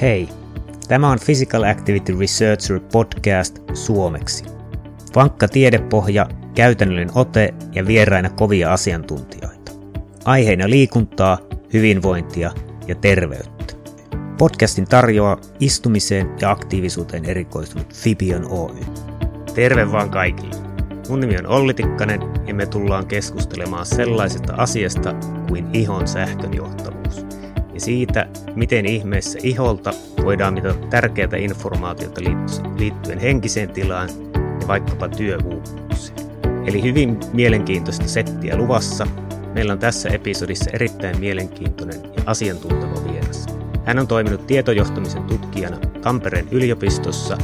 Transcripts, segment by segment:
Hei, tämä on Physical Activity Researcher podcast suomeksi. Vankka tiedepohja, käytännöllinen ote ja vieraina kovia asiantuntijoita. Aiheina liikuntaa, hyvinvointia ja terveyttä. Podcastin tarjoaa istumiseen ja aktiivisuuteen erikoistunut Fibion Oy. Terve vaan kaikille! Mun nimi on Olli Tikkanen ja me tullaan keskustelemaan sellaisesta asiasta kuin ihon sähkönjohtavuus ja siitä, miten ihmeessä iholta voidaan mitata tärkeää informaatiota liittyen henkiseen tilaan ja vaikkapa työuupumukseen. Eli hyvin mielenkiintoista settiä luvassa. Meillä on tässä episodissa erittäin mielenkiintoinen ja asiantunteva vieras. Hän on toiminut tietojohtamisen tutkijana Tampereen yliopistossa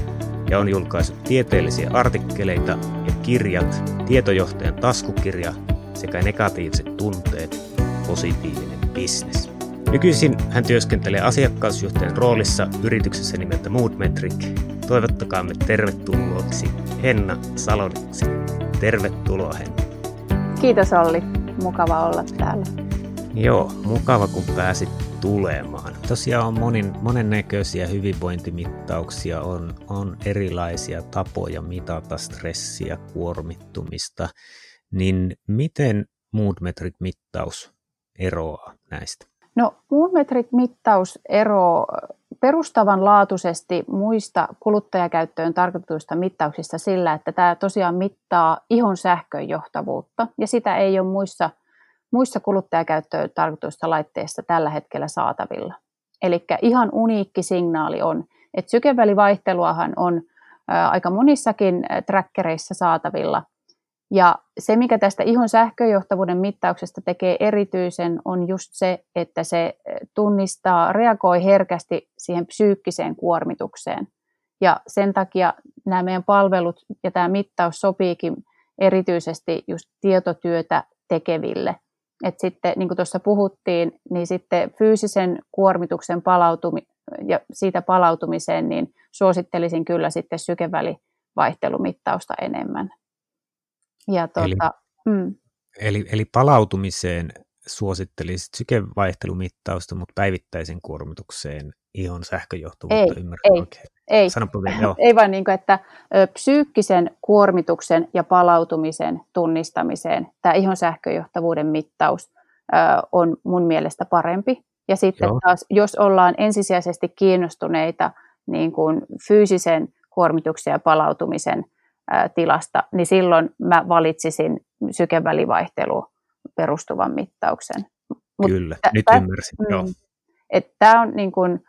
ja on julkaissut tieteellisiä artikkeleita ja kirjat, tietojohtajan taskukirja sekä negatiiviset tunteet, positiivinen bisnes. Nykyisin hän työskentelee asiakkausjohtajan roolissa yrityksessä nimeltä Moodmetric. Toivottakaamme tervetulleeksi Henna Saloniksi. Tervetuloa Henna. Kiitos Olli, mukava olla täällä. Joo, mukava kun pääsit tulemaan. Tosiaan on monin, monennäköisiä hyvinvointimittauksia, on, on erilaisia tapoja mitata stressiä, kuormittumista. Niin miten Moodmetric-mittaus eroaa näistä? No Moonmetric-mittaus eroaa perustavanlaatuisesti muista kuluttajakäyttöön tarkoituista mittauksista sillä, että tämä tosiaan mittaa ihon sähköjohtavuutta ja sitä ei ole muissa, muissa kuluttajakäyttöön tarkoituista laitteissa tällä hetkellä saatavilla. Eli ihan uniikki signaali on, että sykevälivaihteluahan on aika monissakin trackereissa saatavilla, ja se, mikä tästä ihon sähköjohtavuuden mittauksesta tekee erityisen, on just se, että se eh, tunnistaa, reagoi herkästi siihen psyykkiseen kuormitukseen. Ja sen takia nämä meidän palvelut ja tämä mittaus sopiikin erityisesti just tietotyötä tekeville. Et sitten, niin kuin tuossa puhuttiin, niin sitten fyysisen kuormituksen palautumi- ja siitä palautumiseen, niin suosittelisin kyllä sitten sykevälivaihtelumittausta enemmän. Ja tuota, eli, mm. eli, eli palautumiseen suosittelisit sykevaihtelumittausta, mutta päivittäisen kuormitukseen ihon sähköjohtuvuutta ei, ei, oikein. Ei, vielä, joo. ei vaan niin kuin, että psyykkisen kuormituksen ja palautumisen tunnistamiseen tämä ihon sähköjohtavuuden mittaus on mun mielestä parempi. Ja sitten joo. taas, jos ollaan ensisijaisesti kiinnostuneita niin kuin fyysisen kuormituksen ja palautumisen tilasta, niin silloin mä valitsisin sykevälivaihtelu perustuvan mittauksen. Mut Kyllä, t- nyt ymmärsin. Mm, Joo. Tämä on niin kuin,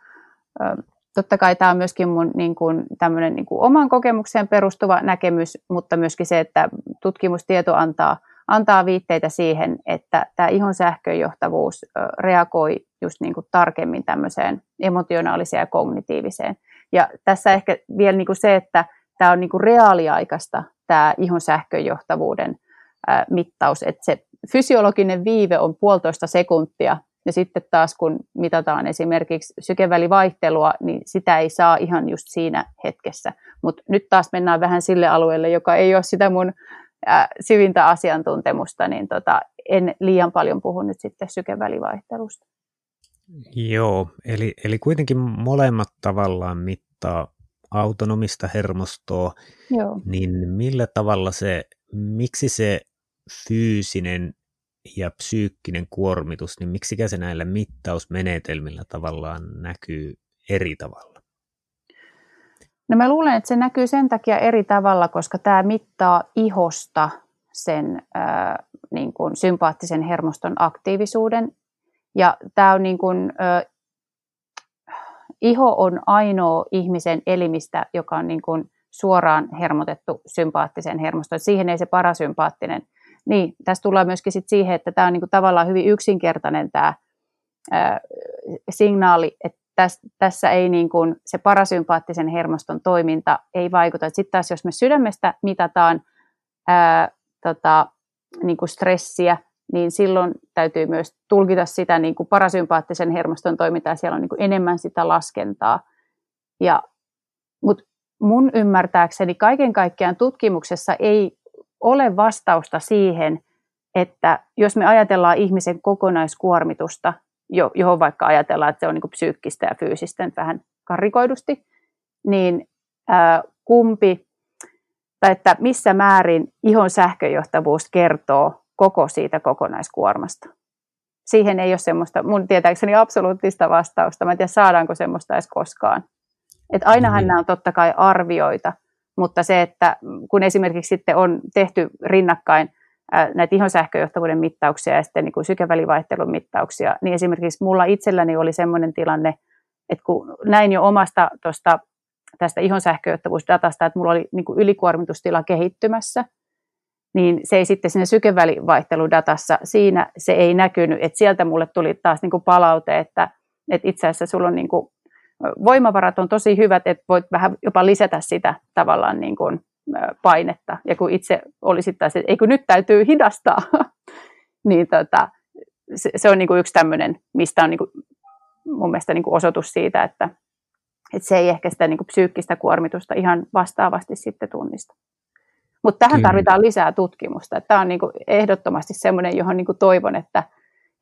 totta kai tämä on myöskin mun niin kuin, tämmöinen niin kuin oman kokemukseen perustuva näkemys, mutta myöskin se, että tutkimustieto antaa, antaa viitteitä siihen, että tämä ihon sähköjohtavuus reagoi just niin kuin tarkemmin tämmöiseen emotionaaliseen ja kognitiiviseen. Ja tässä ehkä vielä niin kuin se, että tämä on niin kuin reaaliaikaista tämä ihon sähköjohtavuuden mittaus, että se fysiologinen viive on puolitoista sekuntia, ja sitten taas kun mitataan esimerkiksi sykevälivaihtelua, niin sitä ei saa ihan just siinä hetkessä. Mutta nyt taas mennään vähän sille alueelle, joka ei ole sitä mun ää, syvintä asiantuntemusta, niin tota, en liian paljon puhu nyt sitten sykevälivaihtelusta. Joo, eli, eli kuitenkin molemmat tavallaan mittaa autonomista hermostoa, Joo. niin millä tavalla se, miksi se fyysinen ja psyykkinen kuormitus, niin miksi se näillä mittausmenetelmillä tavallaan näkyy eri tavalla? No mä luulen, että se näkyy sen takia eri tavalla, koska tämä mittaa ihosta sen äh, niin kuin sympaattisen hermoston aktiivisuuden. Ja tämä on niin kuin, äh, iho on ainoa ihmisen elimistä, joka on niin kuin suoraan hermotettu sympaattisen hermoston. Siihen ei se parasympaattinen. Niin, tässä tullaan myöskin sit siihen, että tämä on niin kuin tavallaan hyvin yksinkertainen tämä signaali, että täs, tässä ei niin kuin se parasympaattisen hermoston toiminta ei vaikuta. Sitten taas jos me sydämestä mitataan ää, tota, niin kuin stressiä, niin silloin täytyy myös tulkita sitä niin kuin parasympaattisen hermoston toimintaa, siellä on niin kuin enemmän sitä laskentaa. Ja, mutta mun ymmärtääkseni kaiken kaikkiaan tutkimuksessa ei ole vastausta siihen, että jos me ajatellaan ihmisen kokonaiskuormitusta, johon vaikka ajatellaan, että se on niin psyykkistä ja fyysistä, vähän karrikoidusti, niin ää, kumpi tai että missä määrin ihon sähköjohtavuus kertoo koko siitä kokonaiskuormasta. Siihen ei ole semmoista, mun tietääkseni absoluuttista vastausta. Mä en tiedä, saadaanko semmoista edes koskaan. Et ainahan mm. nämä on totta kai arvioita, mutta se, että kun esimerkiksi sitten on tehty rinnakkain näitä ihon sähköjohtavuuden mittauksia ja sitten niin kuin sykevälivaihtelun mittauksia, niin esimerkiksi mulla itselläni oli semmoinen tilanne, että kun näin jo omasta tosta, tästä ihon sähköjohtavuusdatasta, että mulla oli niin kuin ylikuormitustila kehittymässä, niin se ei sitten sinne sykevälivaihteludatassa, siinä se ei näkynyt, että sieltä mulle tuli taas niin kuin palaute, että, että itse asiassa sulla on niin kuin, voimavarat on tosi hyvät, että voit vähän jopa lisätä sitä tavallaan niin kuin painetta. Ja kun itse olisi taas, että eikö nyt täytyy hidastaa, niin tota, se, se on niin kuin yksi tämmöinen, mistä on niin kuin, mun mielestä niin kuin osoitus siitä, että, että se ei ehkä sitä niin kuin psyykkistä kuormitusta ihan vastaavasti sitten tunnista. Mutta tähän Kyllä. tarvitaan lisää tutkimusta. Tämä on niin kuin ehdottomasti semmoinen, johon niin kuin toivon, että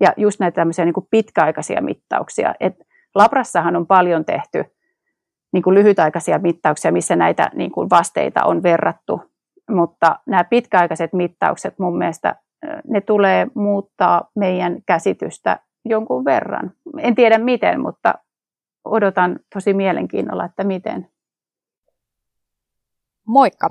ja just näitä tämmöisiä niin kuin pitkäaikaisia mittauksia. Et Labrassahan on paljon tehty niin kuin lyhytaikaisia mittauksia, missä näitä niin kuin vasteita on verrattu, mutta nämä pitkäaikaiset mittaukset mun mielestä ne tulee muuttaa meidän käsitystä jonkun verran. En tiedä miten, mutta odotan tosi mielenkiinnolla, että miten. Moikka!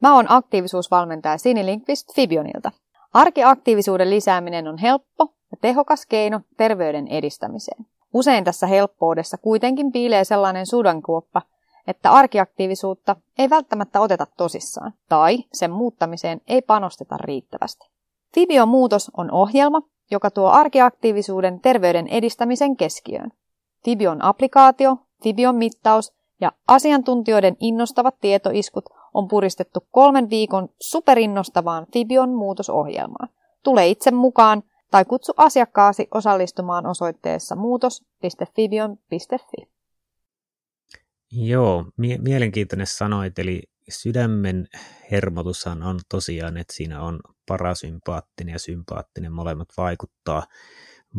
Mä oon aktiivisuusvalmentaja Sini Linkvist Fibionilta. Arkiaktiivisuuden lisääminen on helppo ja tehokas keino terveyden edistämiseen. Usein tässä helppoudessa kuitenkin piilee sellainen sudankuoppa, että arkiaktiivisuutta ei välttämättä oteta tosissaan, tai sen muuttamiseen ei panosteta riittävästi. Fibion muutos on ohjelma, joka tuo arkiaktiivisuuden terveyden edistämisen keskiöön. Fibion applikaatio, Fibion mittaus ja asiantuntijoiden innostavat tietoiskut on puristettu kolmen viikon superinnostavaan Fibion muutosohjelmaan. Tule itse mukaan tai kutsu asiakkaasi osallistumaan osoitteessa muutos.fibion.fi. Joo, mie- mielenkiintoinen sanoit, eli sydämen hermotushan on tosiaan, että siinä on parasympaattinen ja sympaattinen, molemmat vaikuttaa,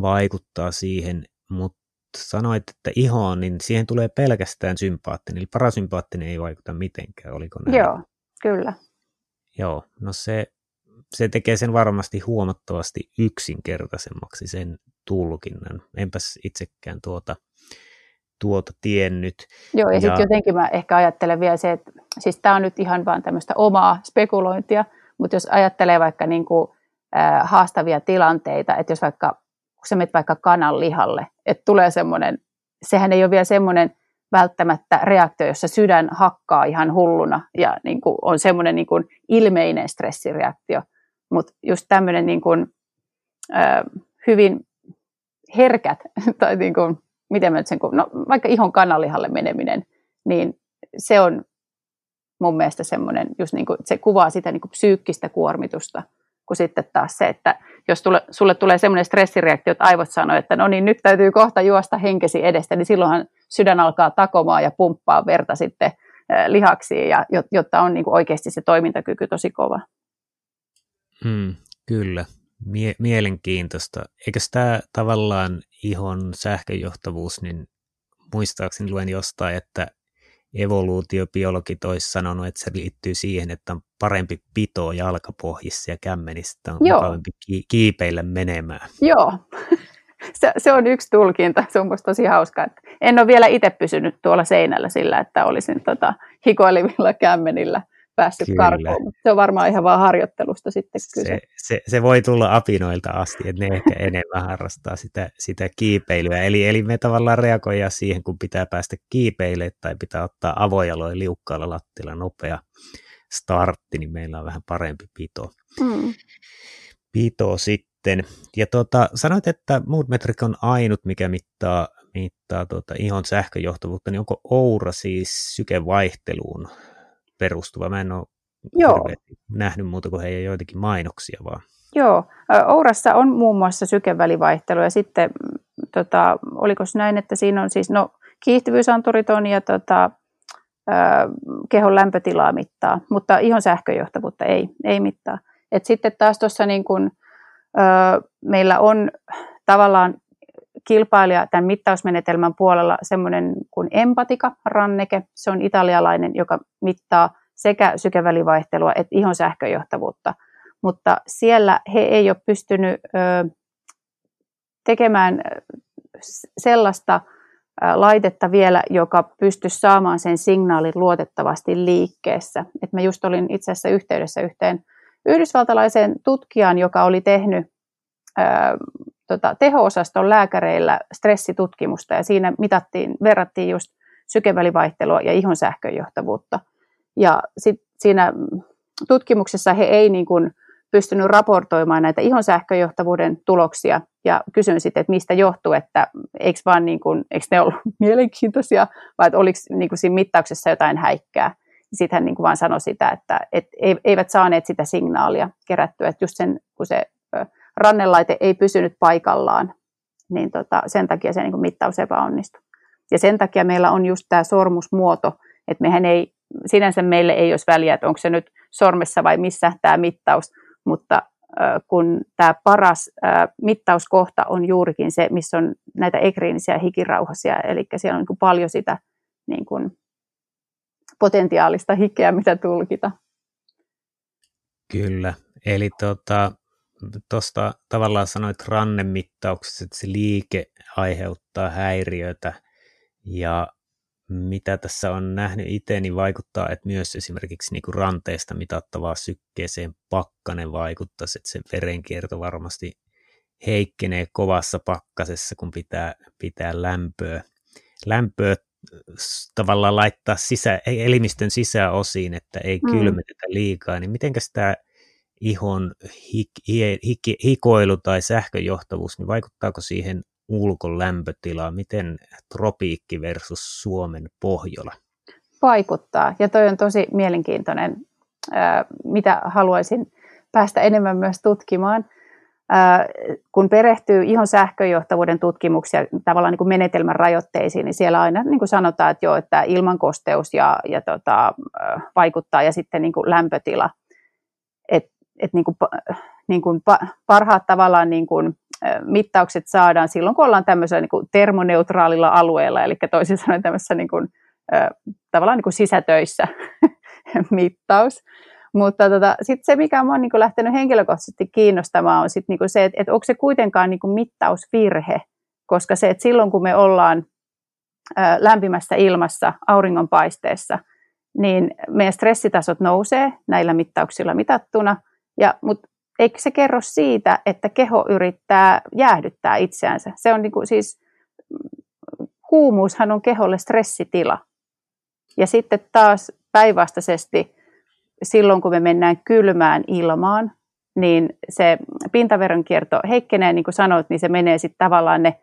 vaikuttaa siihen, mutta sanoit, että ihoon, niin siihen tulee pelkästään sympaattinen, eli parasympaattinen ei vaikuta mitenkään, oliko näin? Joo, kyllä. Joo, no se se tekee sen varmasti huomattavasti yksinkertaisemmaksi sen tulkinnan. Enpäs itsekään tuota, tuota tiennyt. Joo, ja, ja... sitten jotenkin mä ehkä ajattelen vielä se, että siis tämä on nyt ihan vaan tämmöistä omaa spekulointia, mutta jos ajattelee vaikka niin kuin, äh, haastavia tilanteita, että jos vaikka, kun sä menet vaikka kanan lihalle, että tulee semmoinen, sehän ei ole vielä semmoinen välttämättä reaktio, jossa sydän hakkaa ihan hulluna ja niin kuin on semmoinen niin kuin ilmeinen stressireaktio, mutta just tämmöinen niin kuin, äh, hyvin herkät, tai niin kuin, miten mä nyt sen, no, vaikka ihon kanalihalle meneminen, niin se on mun mielestä semmoinen, just niin kuin, se kuvaa sitä niin kuin psyykkistä kuormitusta, kuin sitten taas se, että jos tule, sulle tulee semmoinen stressireaktio, että aivot sanoo, että no niin, nyt täytyy kohta juosta henkesi edestä, niin silloinhan sydän alkaa takomaan ja pumppaa verta sitten lihaksiin, ja, jotta on niin kuin oikeasti se toimintakyky tosi kova. Mm, kyllä, Mie- mielenkiintoista. Eikö tämä tavallaan ihon sähköjohtavuus, niin muistaakseni luen jostain, että evoluutiobiologit olisi sanonut, että se liittyy siihen, että on parempi pito jalkapohjissa ja kämmenissä, on Joo. mukavampi kiipeillä menemään. Joo, se, se on yksi tulkinta, se on musta tosi hauska. Että en ole vielä itse pysynyt tuolla seinällä sillä, että olisin tota, hikoilevilla kämmenillä – päässyt kyllä. karkuun, mutta se on varmaan ihan vaan harjoittelusta sitten kyse. Se, se, se voi tulla apinoilta asti, että ne ehkä enemmän harrastaa sitä, sitä kiipeilyä. Eli, eli me tavallaan reagoidaan siihen, kun pitää päästä kiipeille tai pitää ottaa avojaloin liukkaalla lattilla nopea startti, niin meillä on vähän parempi pito. Hmm. Pito sitten. Ja tuota, sanoit, että Moodmetric on ainut, mikä mittaa, mittaa tuota ihon sähköjohtavuutta, niin onko Oura siis sykevaihteluun perustuva. Mä en ole Joo. nähnyt muuta kuin heidän joitakin mainoksia vaan. Joo, Ourassa on muun muassa sykevälivaihtelu ja sitten tota, oliko näin, että siinä on siis, no kiihtyvyysanturit on ja tota, kehon lämpötilaa mittaa, mutta ihon sähköjohtavuutta ei, ei mittaa. Et sitten taas tuossa niin kun, meillä on tavallaan kilpailija tämän mittausmenetelmän puolella semmoinen kuin Empatica-ranneke. Se on italialainen, joka mittaa sekä sykevälivaihtelua että ihon sähköjohtavuutta. Mutta siellä he ei ole pystynyt ö, tekemään sellaista laitetta vielä, joka pystyisi saamaan sen signaalin luotettavasti liikkeessä. Et mä just olin itse asiassa yhteydessä yhteen yhdysvaltalaiseen tutkijaan, joka oli tehnyt tota, teho-osaston lääkäreillä stressitutkimusta ja siinä mitattiin, verrattiin just sykevälivaihtelua ja ihon sähköjohtavuutta. Ja sit siinä tutkimuksessa he ei niin kuin pystynyt raportoimaan näitä ihon sähköjohtavuuden tuloksia ja kysyin sitten, että mistä johtuu, että eikö, vaan niin kuin, eikö ne ollut mielenkiintoisia vai että oliko niin kuin siinä mittauksessa jotain häikkää. Sitten hän niin kuin vaan sanoi sitä, että, että eivät saaneet sitä signaalia kerättyä, että just sen, kun se rannelaite ei pysynyt paikallaan, niin tota, sen takia se niin kuin mittaus epäonnistui. Ja sen takia meillä on just tämä sormusmuoto, että mehän ei, sinänsä meille ei olisi väliä, että onko se nyt sormessa vai missä tämä mittaus, mutta kun tämä paras mittauskohta on juurikin se, missä on näitä ekriinisiä hikirauhasia, eli siellä on niin kuin paljon sitä niin kuin potentiaalista hikeä, mitä tulkita. Kyllä, eli tuosta tavallaan sanoit rannemittauksessa, että se liike aiheuttaa häiriötä, ja mitä tässä on nähnyt itse, niin vaikuttaa, että myös esimerkiksi niin kuin ranteesta mitattavaa sykkeeseen pakkanen vaikuttaisi, että se verenkierto varmasti heikkenee kovassa pakkasessa, kun pitää, pitää lämpöä, lämpöä tavallaan laittaa sisä, elimistön sisäosiin, että ei mm. kylmetetä liikaa, niin mitenkäs tämä ihon hik, hik, hikoilu tai sähköjohtavuus, niin vaikuttaako siihen ulkolämpötilaa? Miten tropiikki versus Suomen Pohjola? Vaikuttaa, ja toi on tosi mielenkiintoinen, mitä haluaisin päästä enemmän myös tutkimaan. Kun perehtyy ihon sähköjohtavuuden tutkimuksia tavallaan niin kuin menetelmän rajoitteisiin, niin siellä aina niin kuin sanotaan, että joo, että ilmankosteus ja, ja tota, vaikuttaa ja sitten niin kuin lämpötila. Et, et niin kuin, niin kuin parhaat tavallaan niin kuin mittaukset saadaan silloin, kun ollaan tämmöisellä niin kuin termoneutraalilla alueella, eli toisin sanoen tämmöisessä niin kuin, tavallaan niin kuin sisätöissä mittaus. Mutta tota, sitten se, mikä on niin kuin lähtenyt henkilökohtaisesti kiinnostamaan, on sit niin kuin se, että, että onko se kuitenkaan niin kuin mittausvirhe, koska se, että silloin kun me ollaan lämpimässä ilmassa, auringonpaisteessa, niin meidän stressitasot nousee näillä mittauksilla mitattuna, ja, mutta eikö se kerro siitä, että keho yrittää jäähdyttää itseänsä? Se on niin kuin siis, kuumuushan on keholle stressitila. Ja sitten taas päinvastaisesti silloin, kun me mennään kylmään ilmaan, niin se pintaveronkierto heikkenee, niin kuin sanoit, niin se menee sitten tavallaan ne,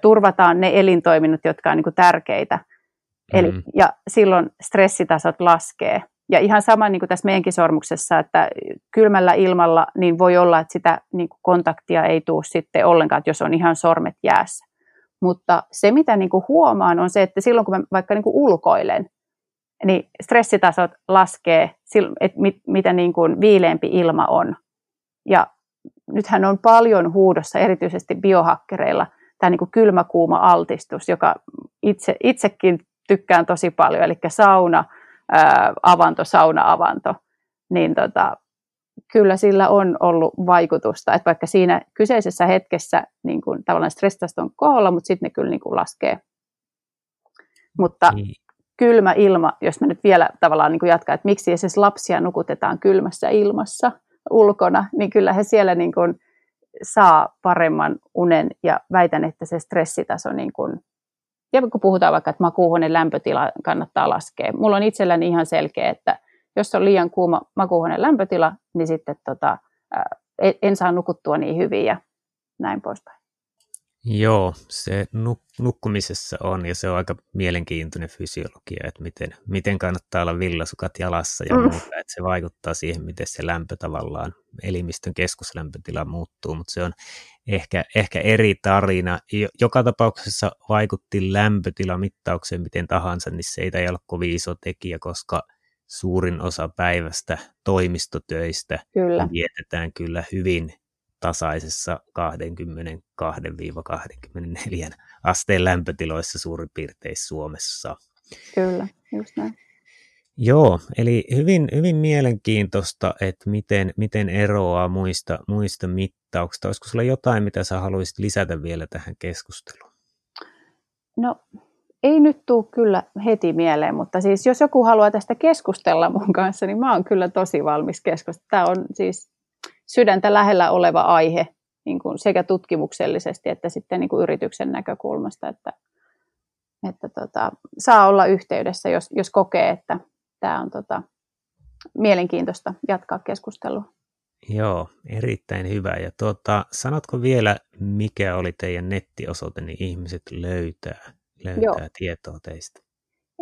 turvataan ne elintoiminnot, jotka on niin kuin tärkeitä. Mm-hmm. Eli, ja silloin stressitasot laskee. Ja ihan sama niin kuin tässä meidänkin sormuksessa, että kylmällä ilmalla niin voi olla, että sitä niin kuin kontaktia ei tule sitten ollenkaan, jos on ihan sormet jäässä. Mutta se, mitä niin kuin huomaan, on se, että silloin kun mä vaikka niin kuin ulkoilen, niin stressitasot laskee, että mit, mitä niin kuin viileämpi ilma on. Ja nythän on paljon huudossa, erityisesti biohakkereilla, tämä niin kuin kylmäkuuma altistus, joka itse, itsekin tykkään tosi paljon, eli sauna – avanto, sauna-avanto, niin tota, kyllä sillä on ollut vaikutusta, että vaikka siinä kyseisessä hetkessä niin kuin, tavallaan stressitaso on koholla, mutta sitten ne kyllä niin kuin laskee. Mutta niin. kylmä ilma, jos mä nyt vielä tavallaan niin kuin jatkan, että miksi esimerkiksi lapsia nukutetaan kylmässä ilmassa ulkona, niin kyllä he siellä niin kuin saa paremman unen ja väitän, että se stressitaso niin kuin ja kun puhutaan vaikka, että makuuhuoneen lämpötila kannattaa laskea. Mulla on itselläni ihan selkeä, että jos on liian kuuma makuuhuoneen lämpötila, niin sitten tota, en saa nukuttua niin hyvin ja näin poispäin. Joo, se nuk- nukkumisessa on ja se on aika mielenkiintoinen fysiologia, että miten, miten kannattaa olla villasukat jalassa ja mm. muuta, että se vaikuttaa siihen, miten se lämpö tavallaan, elimistön keskuslämpötila muuttuu, mutta se on ehkä, ehkä eri tarina. Joka tapauksessa vaikutti lämpötilamittaukseen miten tahansa, niin se ei ole kovin iso tekijä, koska suurin osa päivästä toimistotöistä kyllä. vietetään kyllä hyvin tasaisessa 22-24 asteen lämpötiloissa suurin piirtein Suomessa. Kyllä, just näin. Joo, eli hyvin, hyvin mielenkiintoista, että miten, miten eroaa muista, muista mittauksista. Olisiko sulla jotain, mitä sä haluaisit lisätä vielä tähän keskusteluun? No, ei nyt tule kyllä heti mieleen, mutta siis jos joku haluaa tästä keskustella mun kanssa, niin mä oon kyllä tosi valmis keskustella. Tämä on siis sydäntä lähellä oleva aihe niin kuin sekä tutkimuksellisesti että sitten niin kuin yrityksen näkökulmasta, että, että tota, saa olla yhteydessä, jos, jos kokee, että tämä on tota, mielenkiintoista jatkaa keskustelua. Joo, erittäin hyvä. Ja tuota, sanotko vielä, mikä oli teidän nettiosoite, niin ihmiset löytää, löytää Joo. tietoa teistä?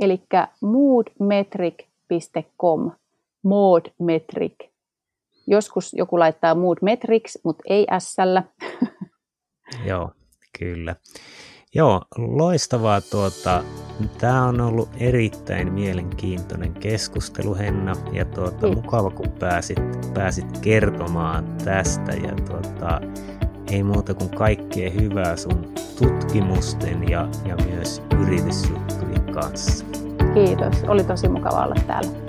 Eli moodmetric.com, moodmetric. Joskus joku laittaa moodmetrics, mutta ei s Joo, kyllä. Joo, loistavaa. Tuota, Tämä on ollut erittäin mielenkiintoinen keskustelu, Henna, ja tuota, mm. mukava, kun pääsit, pääsit kertomaan tästä. Ja tuota, ei muuta kuin kaikkea hyvää sun tutkimusten ja, ja myös yritysjuttujen kanssa. Kiitos, oli tosi mukava olla täällä.